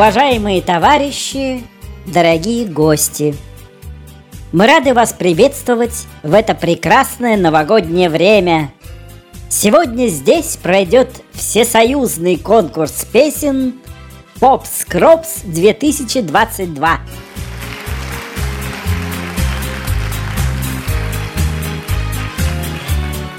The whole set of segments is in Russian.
Уважаемые товарищи, дорогие гости! Мы рады вас приветствовать в это прекрасное новогоднее время. Сегодня здесь пройдет всесоюзный конкурс песен «Попс Кропс 2022».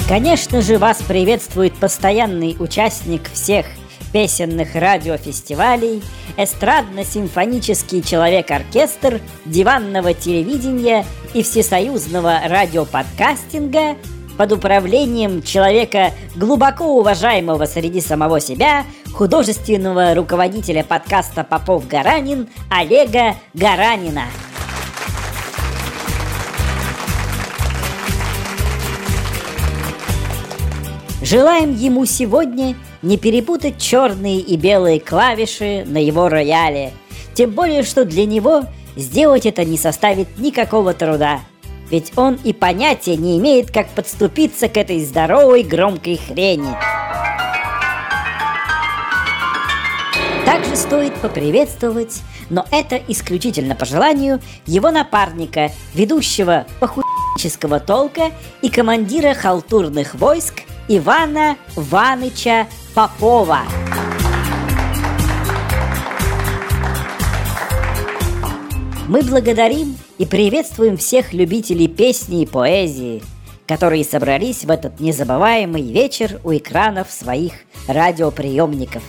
Конечно же, вас приветствует постоянный участник всех песенных радиофестивалей, эстрадно-симфонический человек-оркестр, диванного телевидения и всесоюзного радиоподкастинга под управлением человека глубоко уважаемого среди самого себя, художественного руководителя подкаста «Попов Гаранин» Олега Гаранина – Желаем ему сегодня не перепутать черные и белые клавиши на его рояле. Тем более, что для него сделать это не составит никакого труда. Ведь он и понятия не имеет, как подступиться к этой здоровой громкой хрени. Также стоит поприветствовать, но это исключительно по желанию, его напарника, ведущего похуического толка и командира халтурных войск Ивана Ваныча Попова. Мы благодарим и приветствуем всех любителей песни и поэзии, которые собрались в этот незабываемый вечер у экранов своих радиоприемников.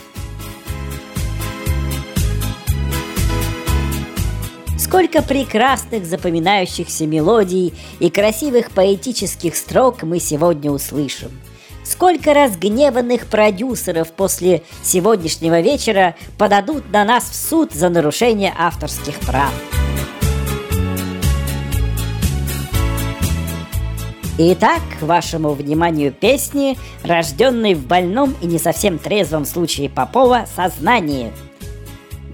Сколько прекрасных запоминающихся мелодий и красивых поэтических строк мы сегодня услышим – Сколько разгневанных продюсеров после сегодняшнего вечера подадут на нас в суд за нарушение авторских прав. Итак, вашему вниманию песни, рожденной в больном и не совсем трезвом случае Попова сознании.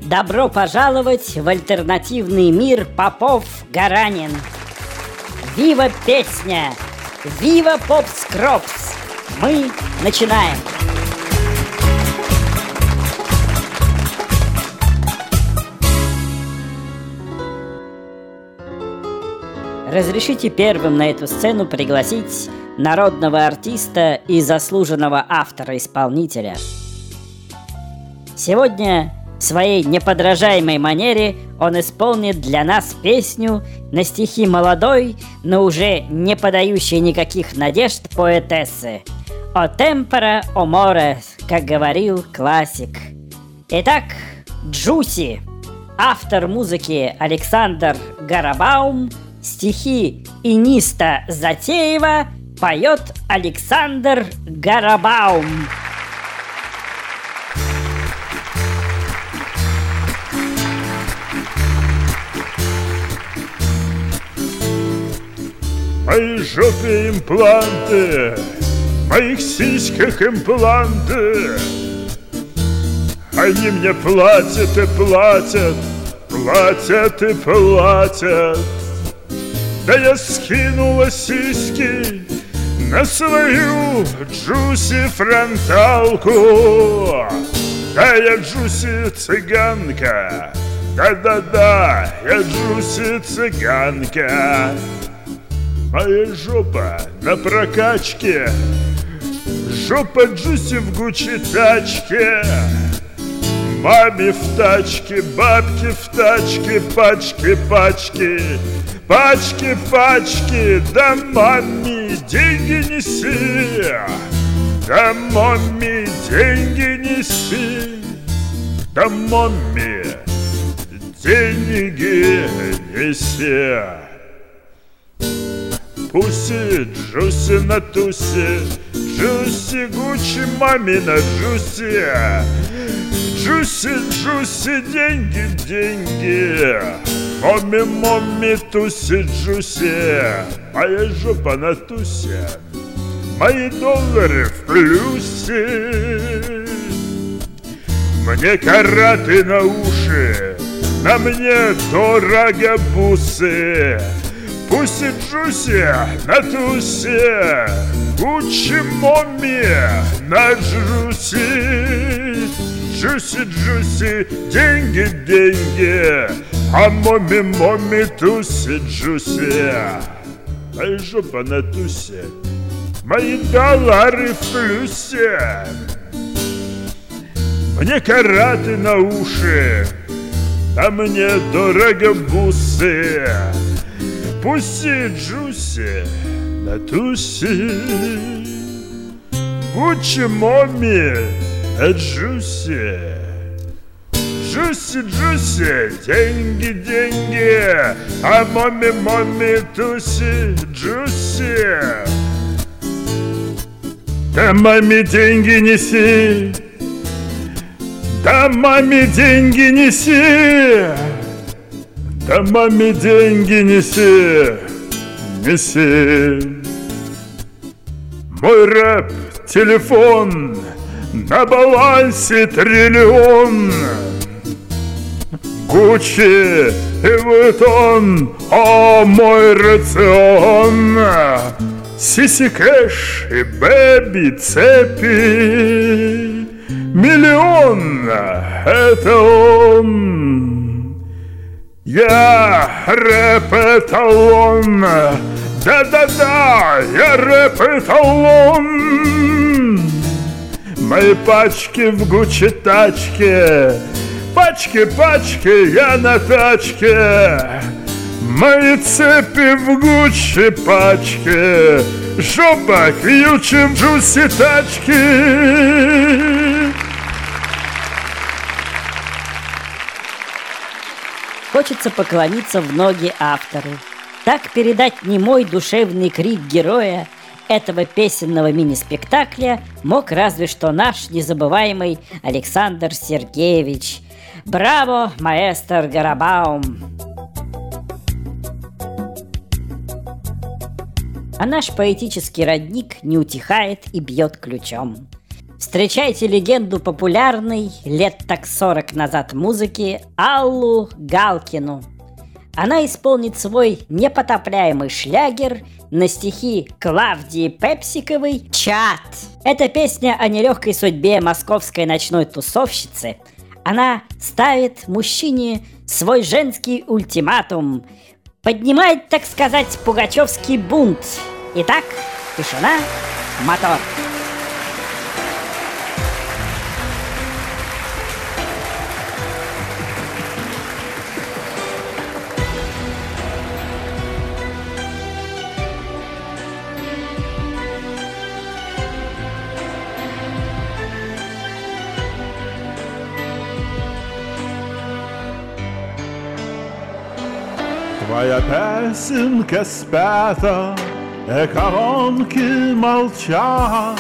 Добро пожаловать в альтернативный мир Попов-Гаранин! Вива песня! Вива Попскропс! Мы начинаем! Разрешите первым на эту сцену пригласить народного артиста и заслуженного автора-исполнителя. Сегодня в своей неподражаемой манере он исполнит для нас песню на стихи молодой, но уже не подающей никаких надежд поэтессы – о темпора, о море, как говорил классик. Итак, Джуси, автор музыки Александр Гарабаум, стихи Иниста Затеева поет Александр Гарабаум. Моей жопе импланты моих сиськах импланты. Они мне платят и платят, платят и платят. Да я скинула сиськи на свою джуси фронталку. Да я джуси цыганка, да-да-да, я джуси цыганка Моя жопа на прокачке. Жопа Джуси в Гуччи тачке Маме в тачке, бабки в тачке, пачки, пачки. Пачки, пачки, да маме деньги неси. Да маме деньги неси. Да маме деньги неси Пуси, Джуси на тусе, Джуси Гуччи мамина Джуси. Джуси, Джуси, деньги, деньги. Моми, моми, туси, Джуси. Моя жопа на тусе. Мои доллары в плюсе. Мне караты на уши, на мне дорого бусы. Пусть Джуси на тусе, Гуччи Момми на Джуси, Джуси, Джуси, деньги, деньги, а моми, моми, туси, Джуси. Моя жопа на тусе, мои доллары в плюсе. Мне караты на уши, а мне дорого бусы. Пусти, Джуси, на тусе. Гуччи, моми, Джуси. Джуси, Джуси, деньги, деньги, а моми, моми, туси, Джуси. Да маме деньги неси, да маме деньги неси, да маме деньги неси, неси. Мой рэп, телефон, на балансе триллион. Гуччи и Вуитон, о мой рацион. Сиси Кэш и Бэби Цепи. Миллион, это он. Я рэп-эталон. Да-да-да, я рэп-эталон. Мои пачки в Гуччи тачке, Пачки, пачки, я на тачке. Мои цепи в Гуччи пачке, Жопа, ключи в джуси тачки. Хочется поклониться в ноги автору. Так передать немой душевный крик героя этого песенного мини-спектакля мог разве что наш незабываемый Александр Сергеевич. Браво, маэстро Гарабаум! А наш поэтический родник не утихает и бьет ключом. Встречайте легенду популярной лет так 40 назад музыки Аллу Галкину. Она исполнит свой непотопляемый шлягер на стихи Клавдии Пепсиковой «Чат». Эта песня о нелегкой судьбе московской ночной тусовщицы. Она ставит мужчине свой женский ультиматум, поднимает, так сказать, пугачевский бунт. Итак, тишина, мотор. Твоя песенка спята, экономки молчат.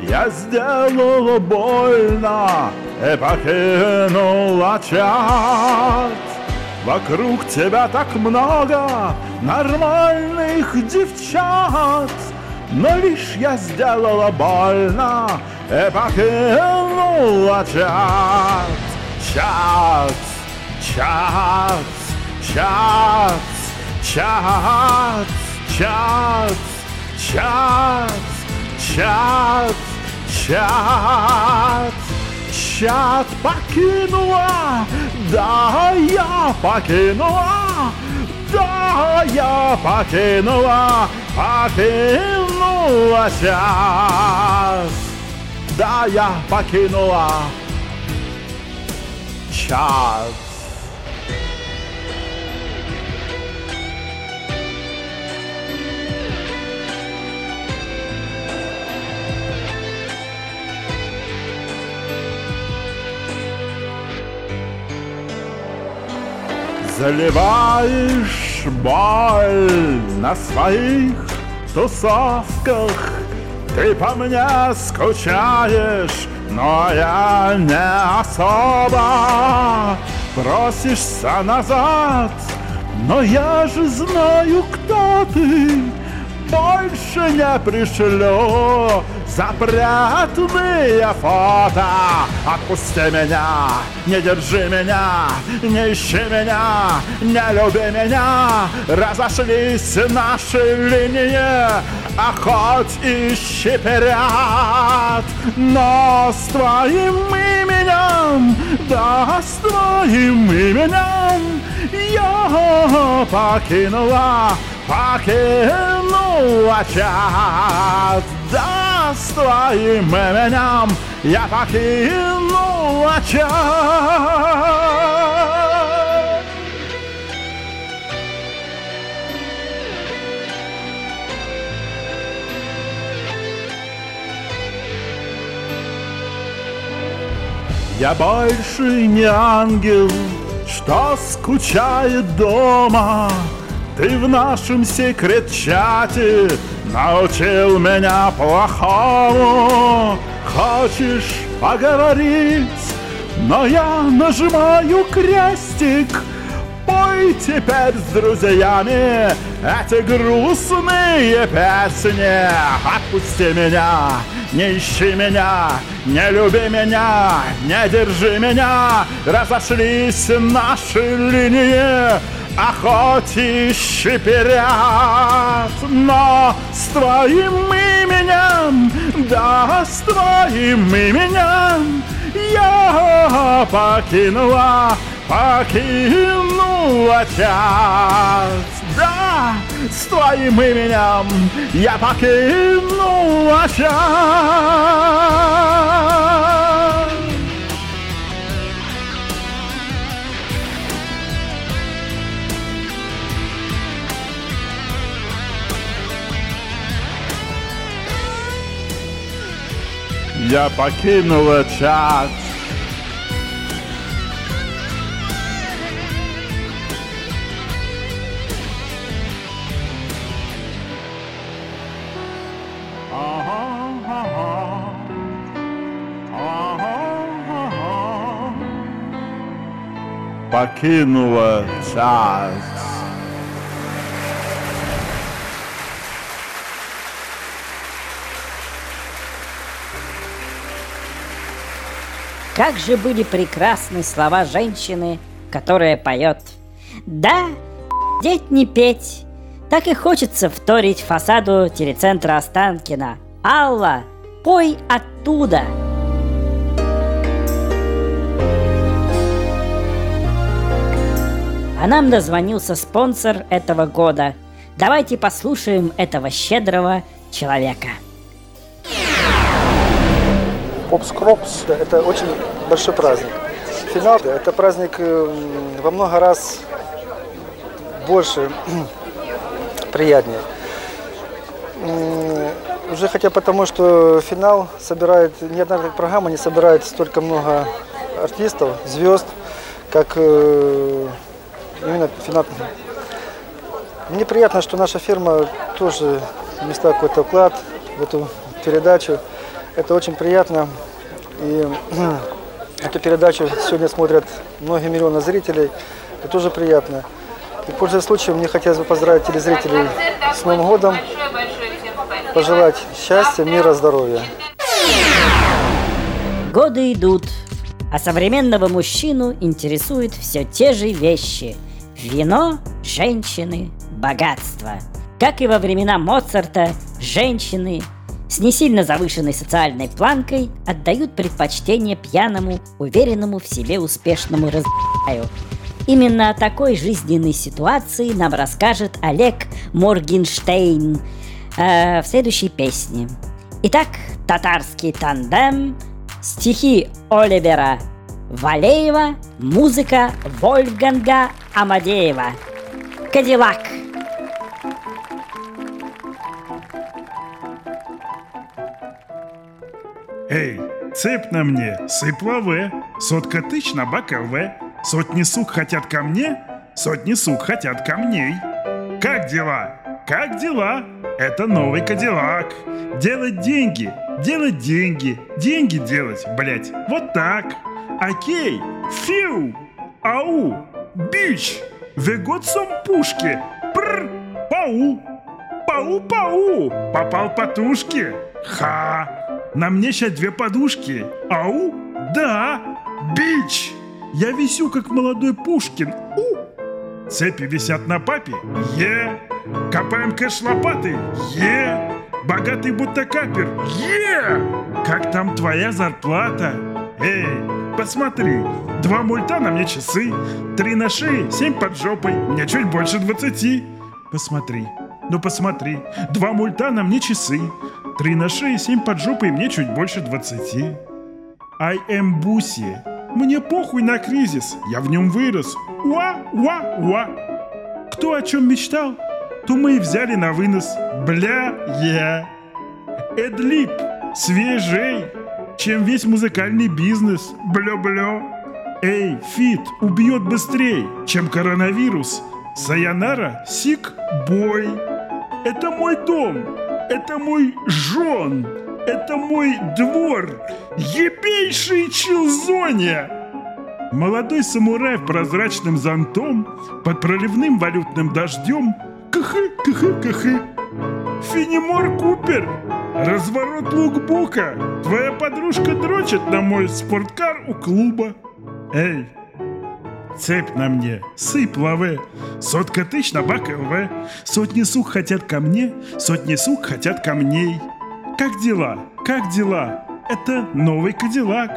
Я сделала больно и покинула чат. Вокруг тебя так много нормальных девчат, Но лишь я сделала больно и покинула чат. Чат, чат, чат, чат, чат, чат, чат, чат, чат покинула, да, я покинула, да, я покинула, покинула чат, да, я покинула чат. Заливаешь боль на своих тусовках. Ты по мне скучаешь, но я не особо. Просишься назад, но я же знаю, кто ты больше не пришлю запретные фото. Отпусти меня, не держи меня, не ищи меня, не люби меня. Разошлись наши линии, а хоть и щеперят, но с твоим именем, да, с твоим именем я покинула покинула час. Да, с твоим именем я покинула час. Я больше не ангел, что скучает дома. Ты в нашем секрет-чате научил меня плохому. Хочешь поговорить, но я нажимаю крестик. Пой теперь с друзьями эти грустные песни. Отпусти меня, не ищи меня, не люби меня, не держи меня. Разошлись наши линии а хоть и щеперят, но с твоим именем, да, с твоим именем я покинула, покинула час. Да, с твоим именем я покинула час. я покинула чат. Покинула час. Как же были прекрасны слова женщины, которая поет. Да, деть не петь, так и хочется вторить фасаду телецентра Останкина. Алла, пой оттуда! А нам дозвонился спонсор этого года. Давайте послушаем этого щедрого человека. Попс Кропс – это очень большой праздник. Финал – это праздник э, во много раз больше, приятнее. Уже хотя потому, что финал собирает, ни одна программа не собирает столько много артистов, звезд, как э, именно финал. Мне приятно, что наша фирма тоже внесла какой-то вклад в эту передачу. Это очень приятно. И эту передачу сегодня смотрят многие миллионы зрителей. Это тоже приятно. И пользуясь случаем, мне хотелось бы поздравить телезрителей с Новым годом, пожелать счастья, мира, здоровья. Годы идут, а современного мужчину интересуют все те же вещи. Вино, женщины, богатство. Как и во времена Моцарта, женщины с не сильно завышенной социальной планкой отдают предпочтение пьяному, уверенному в себе успешному разгаю. Именно о такой жизненной ситуации нам расскажет Олег Моргенштейн э, в следующей песне. Итак, татарский тандем, стихи Оливера Валеева, музыка Вольфганга Амадеева. Кадиллак – Ей, цепь на мне, сыпла В, сотка тыч на бака В, сотни сук хотят ко мне, сотни сук хотят камней. Как дела? Как дела? Это новый Кадиллак. Делать деньги, делать деньги, деньги делать, блять, вот так. Окей, фиу, ау, бич, вы год сом пушки, пр, пау, Ау-пау! Попал по тушке? Ха! На мне сейчас две подушки. Ау? Да! Бич! Я висю, как молодой Пушкин. У! Цепи висят на папе? Е! Копаем кэш лопатой? Е! Богатый будто капер? Е! Как там твоя зарплата? Эй, посмотри, два мульта на мне часы, три на шее, семь под жопой, мне чуть больше двадцати. Посмотри, ну посмотри, два мульта на мне часы, три на шее, семь под жопой, мне чуть больше двадцати. I am Boosie. Мне похуй на кризис, я в нем вырос. Уа, уа, уа. Кто о чем мечтал, то мы и взяли на вынос. Бля, я. Adlib, свежей, чем весь музыкальный бизнес. Бля-бля. Эй, feat убьет быстрее, чем коронавирус. Сайонара, сик, бой. Это мой дом, это мой жен, это мой двор, ебейший Чилзония. Молодой самурай в прозрачным зонтом под проливным валютным дождем кхы кхы кхы Финемор Купер, разворот лукбука, твоя подружка дрочит на мой спорткар у клуба. Эй, цепь на мне, сыпь лаве, сотка тысяч на бак ЛВ, сотни сук хотят ко мне, сотни сук хотят камней. Как дела? Как дела? Это новый Кадиллак.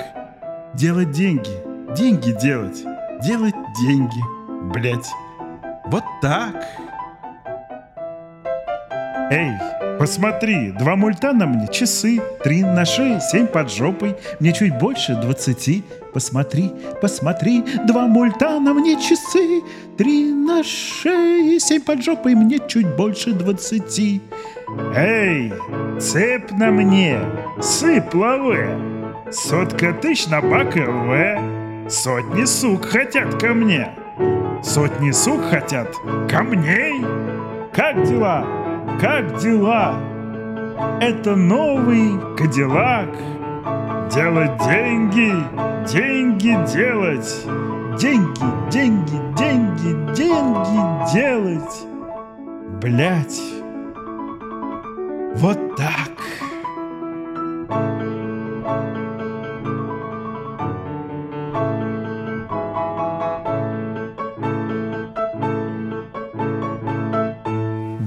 Делать деньги, деньги делать, делать деньги, блять. Вот так. Эй, посмотри, два мульта на мне, часы, три на шее, семь под жопой, мне чуть больше двадцати. Посмотри, посмотри, два мульта на мне, часы, три на шее, семь под жопой, мне чуть больше двадцати. Эй, цепь на мне, сыпь лаве, сотка тысяч на бак ЛВ, сотни сук хотят ко мне, сотни сук хотят камней. Как дела? Как дела? Это новый Кадиллак. Делать деньги, деньги делать. Деньги, деньги, деньги, деньги делать. Блять. Вот так.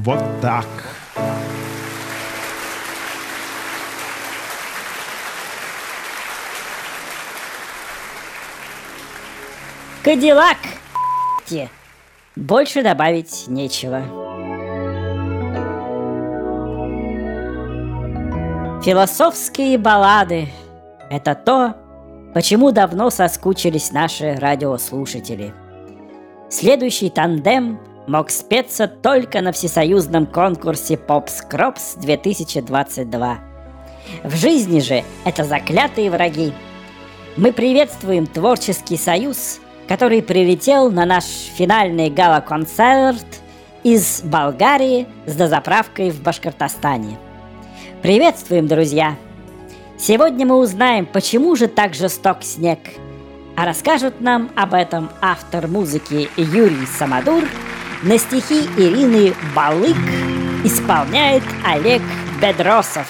Вот так. Кадиллак! Больше добавить нечего. Философские баллады – это то, почему давно соскучились наши радиослушатели. Следующий тандем мог спеться только на всесоюзном конкурсе «Попс Кропс 2022». В жизни же это заклятые враги. Мы приветствуем творческий союз, который прилетел на наш финальный гала-концерт из Болгарии с дозаправкой в Башкортостане. Приветствуем, друзья! Сегодня мы узнаем, почему же так жесток снег. А расскажут нам об этом автор музыки Юрий Самодур – на стихи Ирины Балык исполняет Олег Бедросов.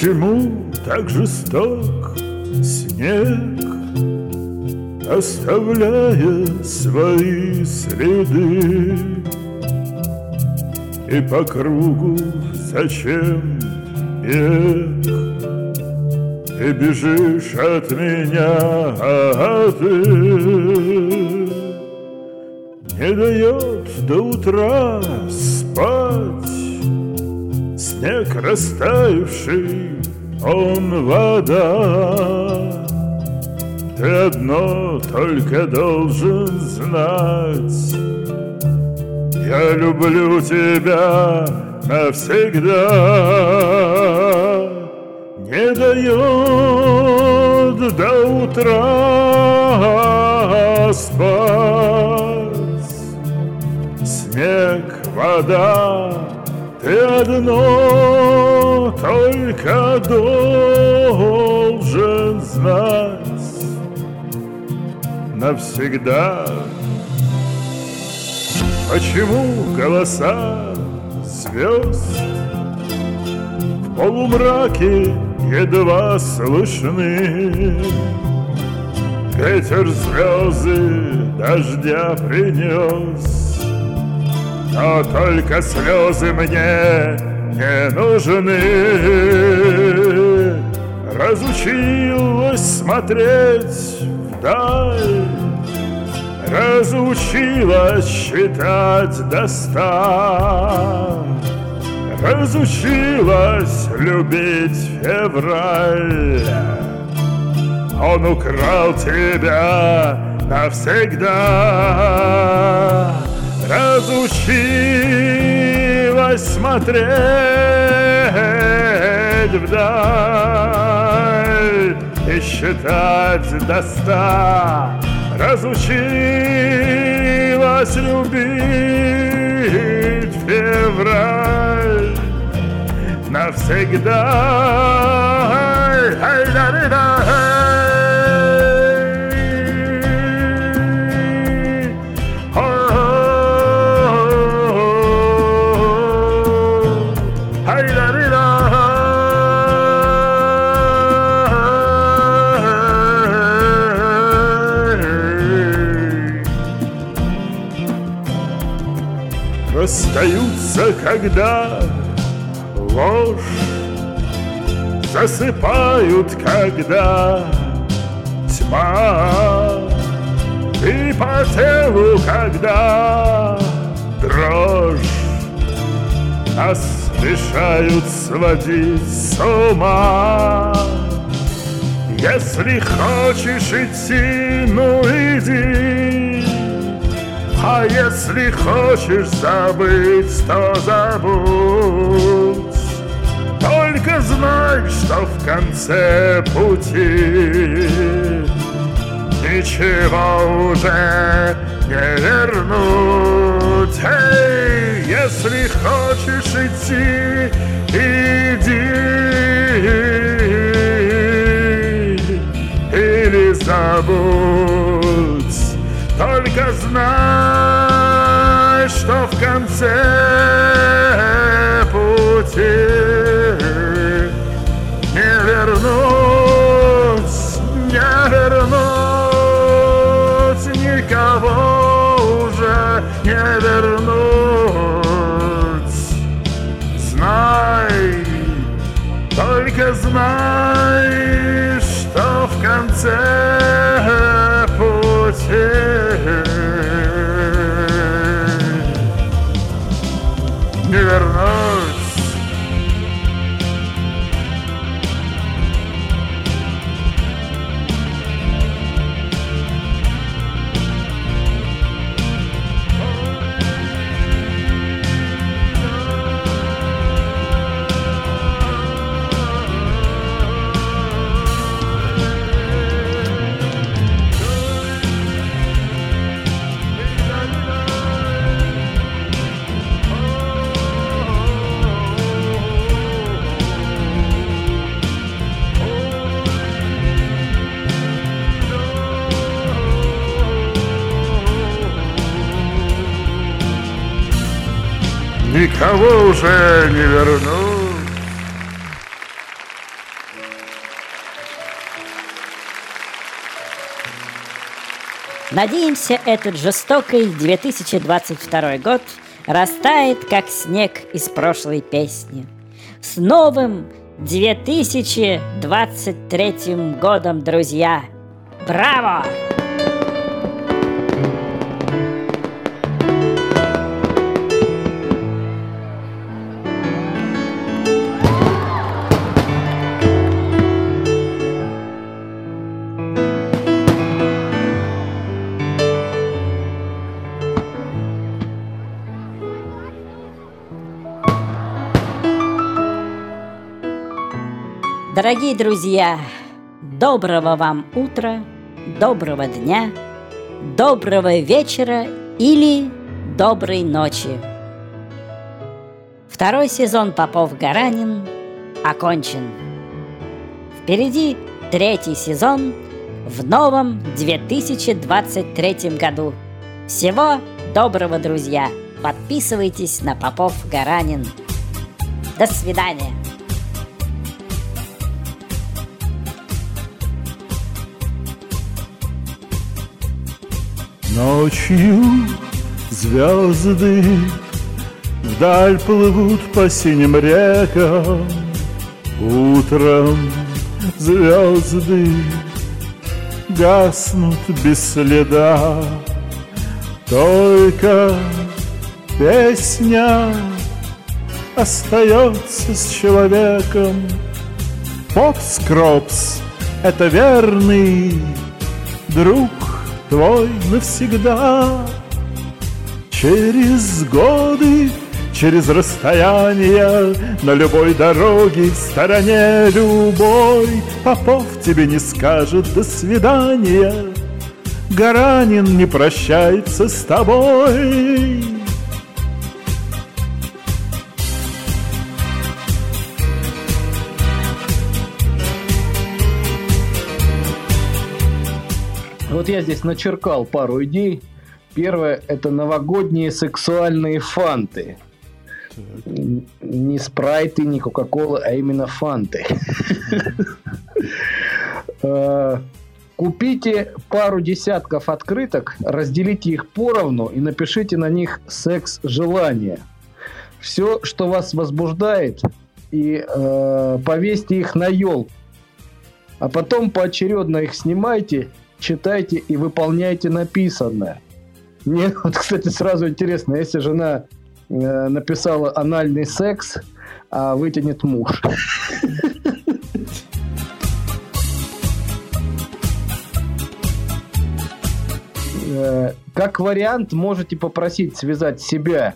Почему так жесток снег, Оставляя свои следы? И по кругу зачем бег? И бежишь от меня, а ты Не дает до утра спать Снег растаявший, он вода. Ты одно только должен знать, Я люблю тебя навсегда. не дает до утра спать. Снег, вода, ты одно только должен знать навсегда. Почему голоса звезд в полумраке едва слышны? Ветер слезы дождя принес, но только слезы мне не нужны. Разучилась смотреть вдаль, Разучилась считать до ста, Разучилась любить февраль. Он украл тебя навсегда, Разучилась смотреть вдаль И считать до ста, Разучилась любить февраль навсегда. Расстаются, когда ложь Засыпают, когда тьма. И по телу, когда дрожь Нас решают сводить с ума. Если хочешь идти, ну иди А если хочешь забыть, то забудь. Только знай, что в конце пути Ничего уже не вернуть. Эй, если хочешь идти, иди. Или забудь Только знай, что в конце пути вернуть, не вернуть, никого уже не вернуть. Знай, только знай, что в конце никого уже не вернуть. Надеемся, этот жестокий 2022 год растает, как снег из прошлой песни. С новым 2023 годом, друзья! Браво! Дорогие друзья, доброго вам утра, доброго дня, доброго вечера или доброй ночи. Второй сезон Попов-Гаранин окончен. Впереди третий сезон в новом 2023 году. Всего доброго, друзья! Подписывайтесь на Попов-Гаранин. До свидания! Ночью звезды Вдаль плывут по синим рекам. Утром звезды Гаснут без следа. Только песня Остается с человеком. Попскропс — это верный друг твой навсегда. Через годы, через расстояние, На любой дороге, в стороне любой, Попов тебе не скажет «до свидания», Гаранин не прощается с тобой. Я здесь начеркал пару идей. Первое – это новогодние сексуальные фанты. Не спрайты, не кока-колы, а именно фанты. Э, купите пару десятков открыток, разделите их поровну и напишите на них секс-желание. Все, что вас возбуждает, и э, повесьте их на елку. А потом поочередно их снимайте читайте и выполняйте написанное. Мне вот, кстати, сразу интересно, если жена э, написала анальный секс, а вытянет муж. Э, как вариант, можете попросить связать себя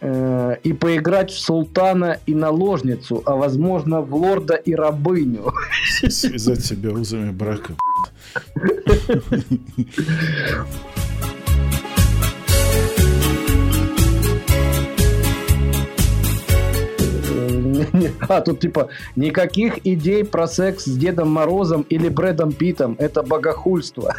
э, и поиграть в султана и наложницу, а возможно в лорда и рабыню. Связать себя узами брака. А, тут типа никаких идей про секс с Дедом Морозом или Брэдом Питом. Это богохульство.